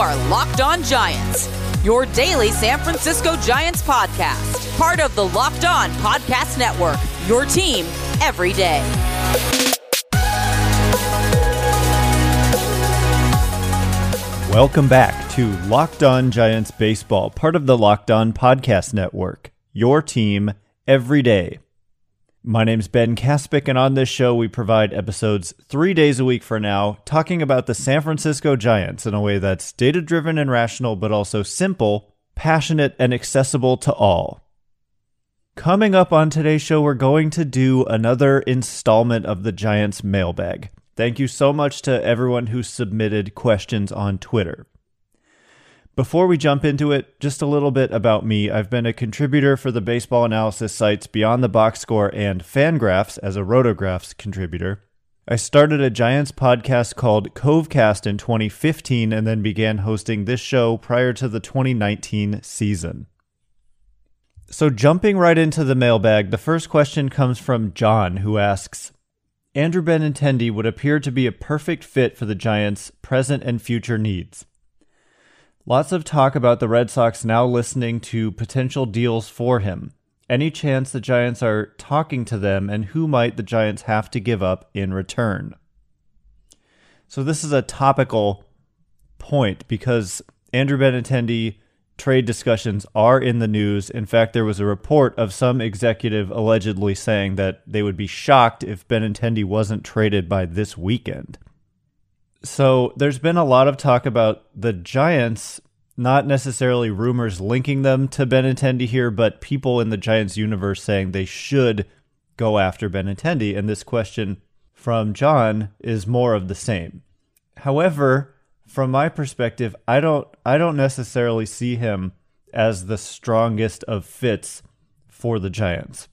are Locked On Giants, your daily San Francisco Giants podcast, part of the Locked On Podcast Network, your team every day. Welcome back to Locked On Giants Baseball, part of the Locked On Podcast Network, your team every day. My name's Ben Kaspick, and on this show, we provide episodes three days a week for now, talking about the San Francisco Giants in a way that's data driven and rational, but also simple, passionate, and accessible to all. Coming up on today's show, we're going to do another installment of the Giants mailbag. Thank you so much to everyone who submitted questions on Twitter. Before we jump into it, just a little bit about me. I've been a contributor for the baseball analysis sites Beyond the Box Score and Fangraphs as a Rotographs contributor. I started a Giants podcast called Covecast in 2015 and then began hosting this show prior to the 2019 season. So, jumping right into the mailbag, the first question comes from John, who asks Andrew Benintendi would appear to be a perfect fit for the Giants' present and future needs. Lots of talk about the Red Sox now listening to potential deals for him. Any chance the Giants are talking to them, and who might the Giants have to give up in return? So, this is a topical point because Andrew Benintendi trade discussions are in the news. In fact, there was a report of some executive allegedly saying that they would be shocked if Benintendi wasn't traded by this weekend. So there's been a lot of talk about the Giants, not necessarily rumors linking them to Benintendi here, but people in the Giants universe saying they should go after Benintendi. And this question from John is more of the same. However, from my perspective, I don't I don't necessarily see him as the strongest of fits for the Giants.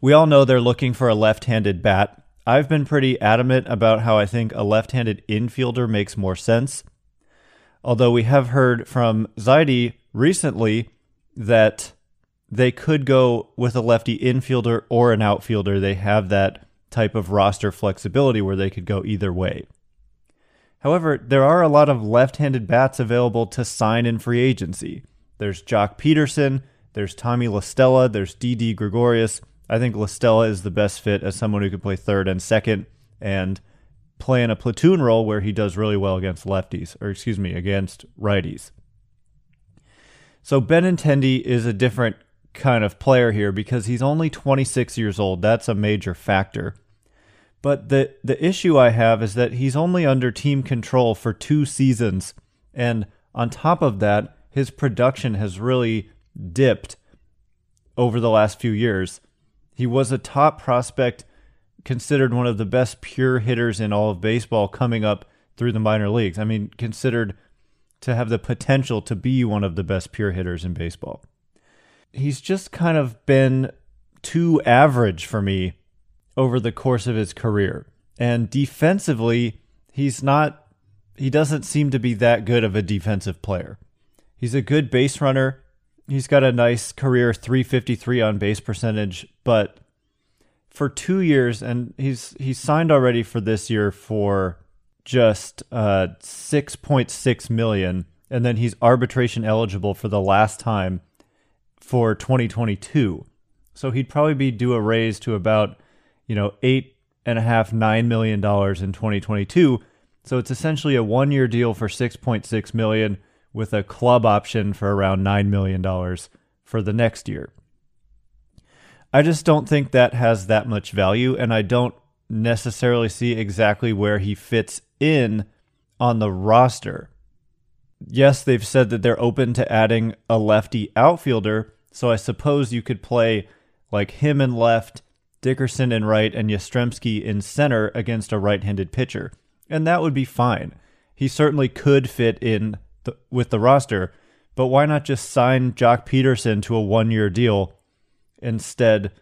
We all know they're looking for a left-handed bat I've been pretty adamant about how I think a left handed infielder makes more sense. Although we have heard from Zaidi recently that they could go with a lefty infielder or an outfielder. They have that type of roster flexibility where they could go either way. However, there are a lot of left handed bats available to sign in free agency. There's Joc Pederson, there's Tommy La Stella, there's Didi Gregorius. I think La Stella is the best fit as someone who could play third and second and play in a platoon role where he does really well against lefties, or excuse me, against righties. So Benintendi is a different kind of player here because he's only 26 years old. That's a major factor. But the the issue I have is that he's only under team control for 2 seasons and on top of that, his production has really dipped over the last few years. He was a top prospect, considered one of the best pure hitters in all of baseball coming up through the minor leagues. I mean, considered to have the potential to be one of the best pure hitters in baseball. He's just kind of been too average for me over the course of his career. And defensively, he's not, he doesn't seem to be that good of a defensive player. He's a good base runner he's got a nice career 353 on base percentage, but for two years, and he's he's signed already for this year for just uh, 6.6 million, and then he's arbitration eligible for the last time for 2022. So he'd probably be due a raise to about you know eight and a half nine million dollars in 2022. So it's essentially a one year deal for 6.6 million with a club option for around $9 million for the next year. I just don't think that has that much value, and I don't necessarily see exactly where he fits in on the roster. Yes, they've said that they're open to adding a lefty outfielder, so I suppose you could play like him in left, Dickerson in right, and Yastrzemski in center against a right handed pitcher. And that would be fine. He certainly could fit in the, with the roster, but why not just sign Joc Pederson to a one year deal instead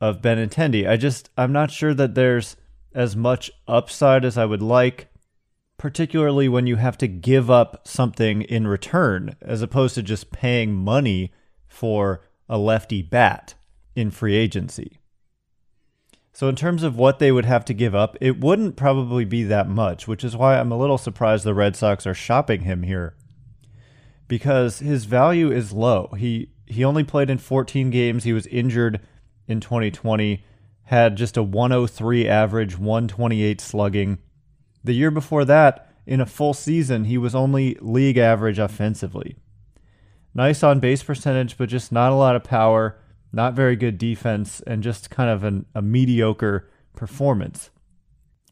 of Benintendi? I just I'm not sure that there's as much upside as I would like, particularly when you have to give up something in return as opposed to just paying money for a lefty bat in free agency. So, in terms of what they would have to give up, it wouldn't probably be that much, which is why I'm a little surprised the Red Sox are shopping him here because his value is low. He he only played in 14 games. He was injured in 2020, had just a 103 average, 128 slugging. The year before that, in a full season, he was only league average offensively. Nice on base percentage, but just not a lot of power not very good defense, and just kind of an, a mediocre performance.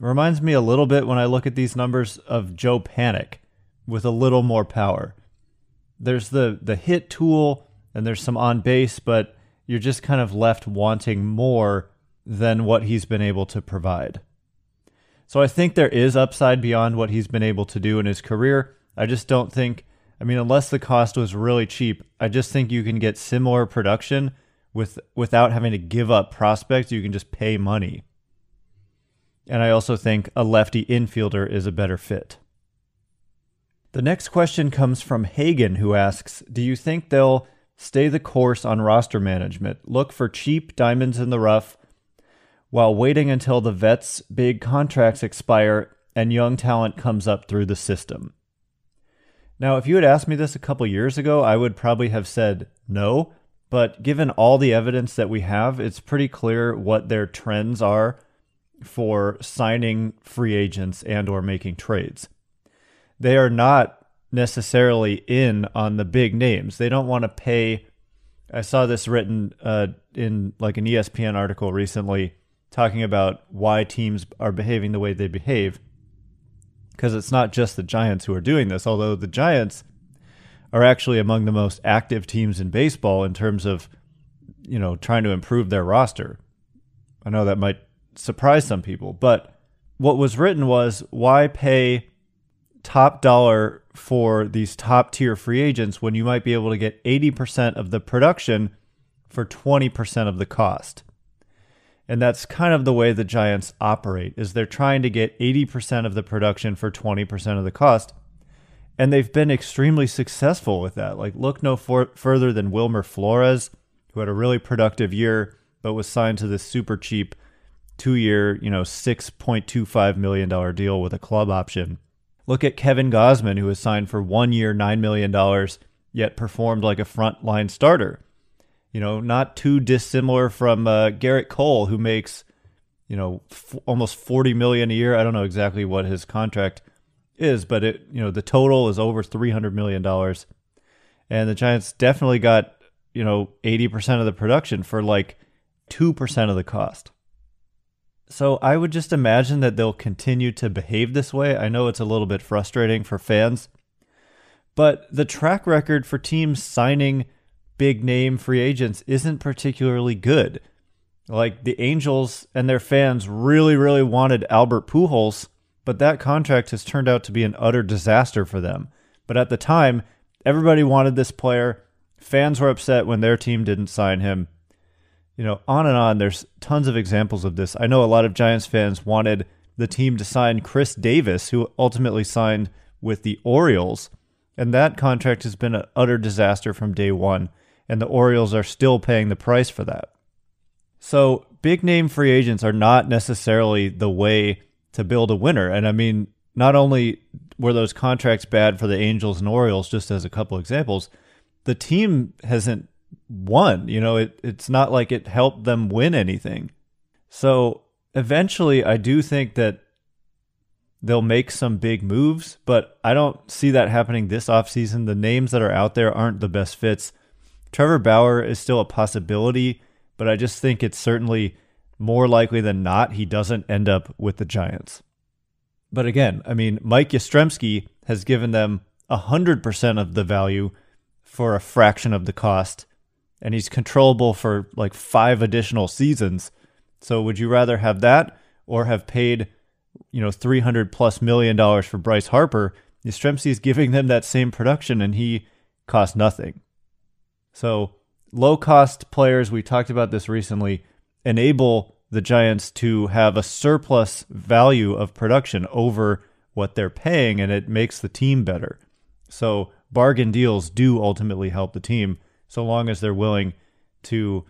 Reminds me a little bit when I look at these numbers of Joe Panik with a little more power. There's the, the hit tool and there's some on base, but you're just kind of left wanting more than what he's been able to provide. So I think there is upside beyond what he's been able to do in his career. I just don't think, I mean, unless the cost was really cheap, I just think you can get similar production with without having to give up prospects. You can just pay money. And I also think a lefty infielder is a better fit. The next question comes from Hagen, who asks Do you think they'll stay the course on roster management? Look for cheap diamonds in the rough while waiting until the vets' big contracts expire and young talent comes up through the system. Now, if you had asked me this a couple years ago, I would probably have said no, but given all the evidence that we have, it's pretty clear what their trends are for signing free agents and or making trades. They are not necessarily in on the big names. They don't want to pay I saw this written uh, in like an ESPN article recently talking about why teams are behaving the way they behave. Because it's not just the Giants who are doing this, although the Giants are actually among the most active teams in baseball in terms of, you know, trying to improve their roster. I know that might surprise some people, but what was written was why pay top dollar for these top tier free agents when you might be able to get 80% of the production for 20% of the cost. And that's kind of the way the Giants operate is they're trying to get 80% of the production for 20% of the cost and they've been extremely successful with that. Like, look no for- further than Wilmer Flores, who had a really productive year, but was signed to this super cheap two year, you know, $6.25 million deal with a club option. Look at Kevin Gausman, who was signed for one year, $9 million, yet performed like a frontline starter. You know, not too dissimilar from uh, Gerrit Cole, who makes, you know, f- almost 40 million a year. I don't know exactly what his contract is, but it you know the total is over three hundred million dollars, and the Giants definitely got you know eighty percent of the production for like two percent of the cost. So I would just imagine that they'll continue to behave this way. I know it's a little bit frustrating for fans, but the track record for teams signing big name free agents isn't particularly good. Like the Angels and their fans really, really wanted Albert Pujols but that contract has turned out to be an utter disaster for them. But at the time, everybody wanted this player. Fans were upset when their team didn't sign him. You know, on and on. There's tons of examples of this. I know a lot of Giants fans wanted the team to sign Chris Davis, who ultimately signed with the Orioles. And that contract has been an utter disaster from day one. And the Orioles are still paying the price for that. So, big name free agents are not necessarily the way to build a winner. And I mean, not only were those contracts bad for the Angels and Orioles, just as a couple examples, the team hasn't won. You know, it, it's not like it helped them win anything. So eventually, I do think that they'll make some big moves, but I don't see that happening this offseason. The names that are out there aren't the best fits. Trevor Bauer is still a possibility, but I just think it's certainly more likely than not, he doesn't end up with the Giants. But again, I mean, Mike Yastrzemski has given them 100% of the value for a fraction of the cost, and he's controllable for like five additional seasons. So would you rather have that or have paid, you know, 300 plus million dollars for Bryce Harper? Yastrzemski is giving them that same production and he costs nothing. So low cost players, we talked about this recently, enable the Giants to have a surplus value of production over what they're paying, and it makes the team better. So bargain deals do ultimately help the team, so long as they're willing to,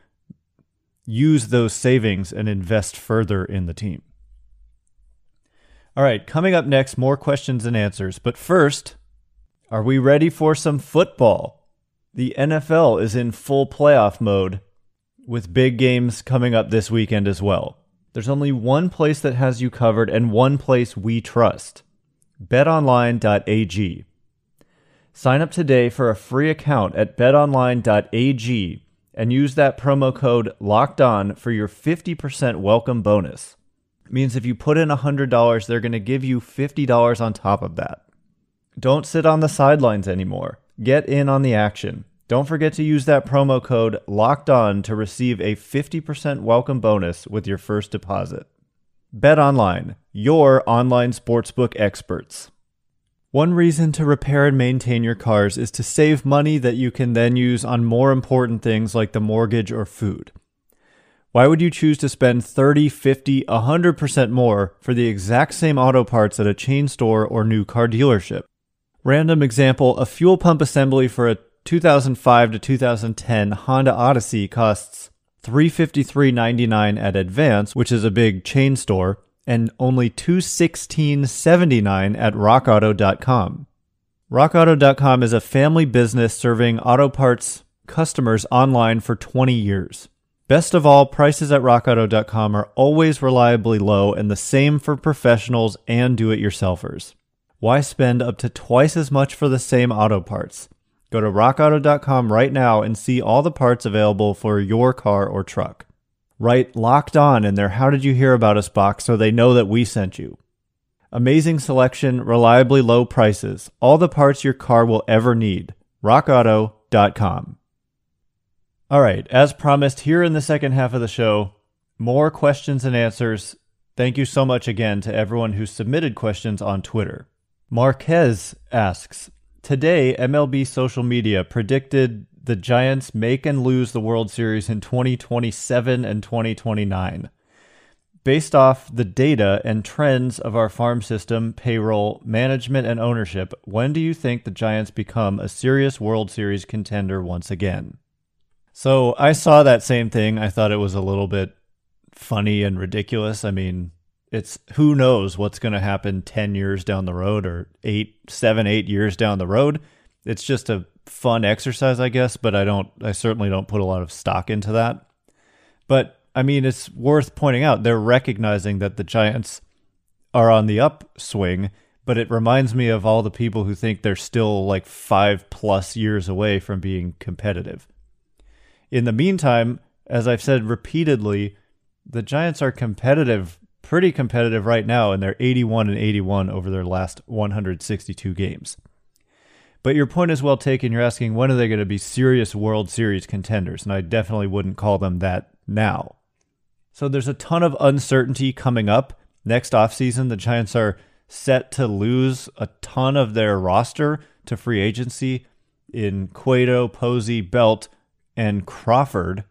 use those savings and invest further in the team. All right, coming up next, more questions and answers. But first, are we ready for some football? The NFL is in full playoff mode with big games coming up this weekend as well. There's only one place that has you covered and one place we trust betonline.ag. Sign up today for a free account at betonline.ag and use that promo code locked on for your 50% welcome bonus. It means if you put in $100, they're going to give you $50 on top of that. Don't sit on the sidelines anymore. Get in on the action. Don't forget to use that promo code locked on to receive a 50% welcome bonus with your first deposit. Bet online, your online sportsbook experts. One reason to repair and maintain your cars is to save money that you can then use on more important things like the mortgage or food. Why would you choose to spend 30, 50, 100% more for the exact same auto parts at a chain store or new car dealership? Random example, a fuel pump assembly for a 2005 to 2010 Honda Odyssey costs $353.99 at Advance, which is a big chain store, and only $216.79 at rockauto.com. Rockauto.com is a family business serving auto parts customers online for 20 years. Best of all, prices at rockauto.com are always reliably low and the same for professionals and do it yourselfers. Why spend up to twice as much for the same auto parts? Go to rockauto.com right now and see all the parts available for your car or truck. Write locked on in their How Did You Hear About Us box so they know that we sent you. Amazing selection, reliably low prices, all the parts your car will ever need. RockAuto.com. All right, as promised, here in the second half of the show, more questions and answers. Thank you so much again to everyone who submitted questions on Twitter. Marquez asks Today, MLB social media predicted the Giants make and lose the World Series in 2027 and 2029. Based off the data and trends of our farm system, payroll, management, and ownership, when do you think the Giants become a serious World Series contender once again? So I saw that same thing. I thought it was a little bit funny and ridiculous. I mean, it's who knows what's going to happen 10 years down the road or eight, seven, eight years down the road. It's just a fun exercise, I guess, but I don't, I certainly don't put a lot of stock into that. But I mean, it's worth pointing out they're recognizing that the Giants are on the upswing, but it reminds me of all the people who think they're still like five plus years away from being competitive. In the meantime, as I've said repeatedly, the Giants are competitive, pretty competitive right now, and they're 81 and 81 over their last 162 games. But your point is well taken. You're asking when are they going to be serious World Series contenders? And I definitely wouldn't call them that now. So there's a ton of uncertainty coming up. Next offseason, the Giants are set to lose a ton of their roster to free agency in Cueto, Posey, Belt, and Crawford,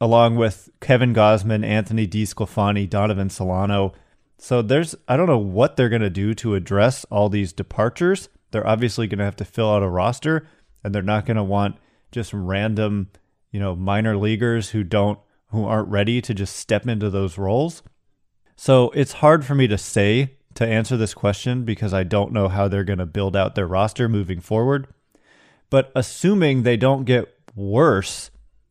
along with Kevin Gausman, Anthony DeSclafani, Donovan Solano. So there's I don't know what they're going to do to address all these departures they're obviously going to have to fill out a roster and they're not going to want just random, you know, minor leaguers who don't who aren't ready to just step into those roles. So it's hard for me to say to answer this question because I don't know how they're going to build out their roster moving forward. But assuming they don't get worse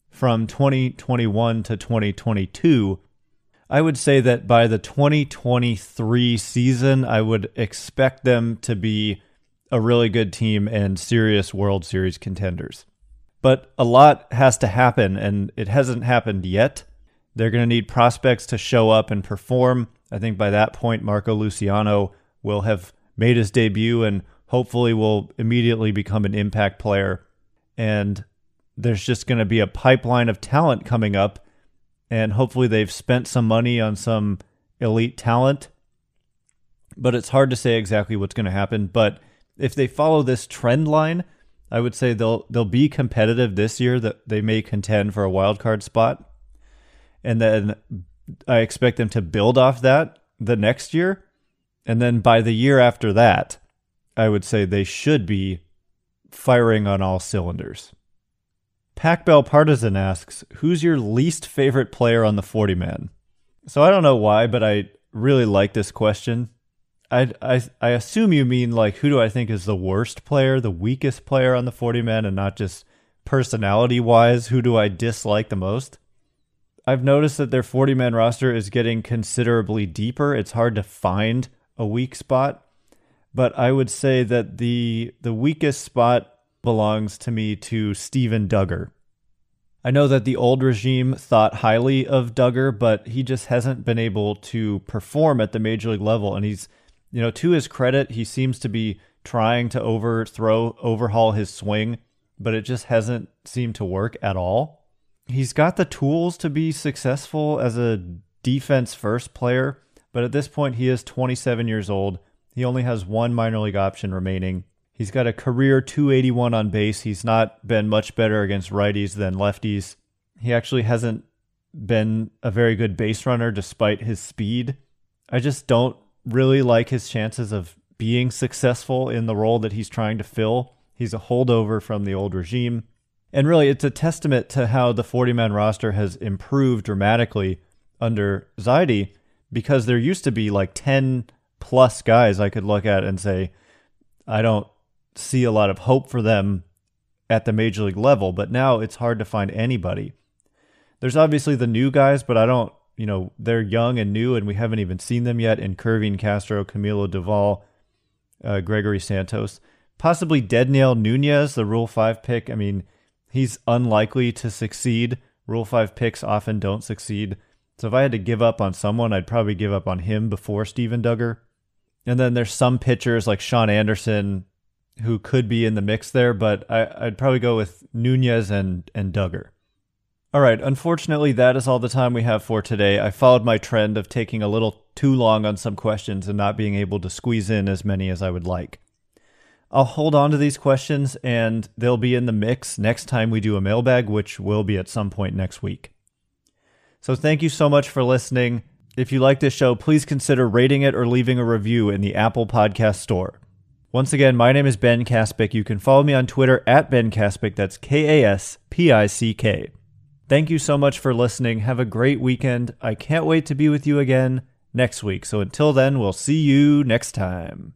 from 2021 to 2022, I would say that by the 2023 season, I would expect them to be a really good team and serious World Series contenders. But a lot has to happen, and it hasn't happened yet. They're going to need prospects to show up and perform. I think by that point, Marco Luciano will have made his debut and hopefully will immediately become an impact player. And there's just going to be a pipeline of talent coming up. And hopefully, they've spent some money on some elite talent. But it's hard to say exactly what's going to happen. But if they follow this trend line, I would say they'll they'll be competitive this year. That they may contend for a wild card spot, and then I expect them to build off that the next year, and then by the year after that, I would say they should be firing on all cylinders. Pac Bell Partisan asks, Who's your least favorite player on the 40 man? So I don't know why, but I really like this question. I, I, I assume you mean like who do I think is the worst player, the weakest player on the 40 man, and not just personality wise, who do I dislike the most? I've noticed that their 40 man roster is getting considerably deeper. It's hard to find a weak spot, but I would say that the the weakest spot belongs to me to Steven Duggar. I know that the old regime thought highly of Duggar, but he just hasn't been able to perform at the major league level. And he's, you know, to his credit, he seems to be trying to overthrow, overhaul his swing, but it just hasn't seemed to work at all. He's got the tools to be successful as a defense first player, but at this point, he is 27 years old. He only has one minor league option remaining. He's got a career 281 on base. He's not been much better against righties than lefties. He actually hasn't been a very good base runner despite his speed. I just don't really like his chances of being successful in the role that he's trying to fill. He's a holdover from the old regime. And really, it's a testament to how the 40 man roster has improved dramatically under Zaidi because there used to be like 10 plus guys I could look at and say, I don't see a lot of hope for them at the major league level, but now it's hard to find anybody. There's obviously the new guys, but I don't, you know, they're young and new, and we haven't even seen them yet in Kervin Castro, Camilo Doval, uh, Gregory Santos, possibly Dedniel Nunez, the Rule 5 pick. I mean, he's unlikely to succeed. Rule 5 picks often don't succeed. So if I had to give up on someone, I'd probably give up on him before Steven Duggar. And then there's some pitchers like Shaun Anderson, who could be in the mix there, but I, would probably go with Nunez and, and Duggar. All right, unfortunately, that is all the time we have for today. I followed my trend of taking a little too long on some questions and not being able to squeeze in as many as I would like. I'll hold on to these questions and they'll be in the mix next time we do a mailbag, which will be at some point next week. So thank you so much for listening. If you like this show, please consider rating it or leaving a review in the Apple Podcast Store. Once again, my name is Ben Kaspick. You can follow me on Twitter at Ben Kaspick. That's K A S P I C K. Thank you so much for listening. Have a great weekend. I can't wait to be with you again next week. So until then, we'll see you next time.